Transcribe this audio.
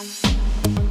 I'm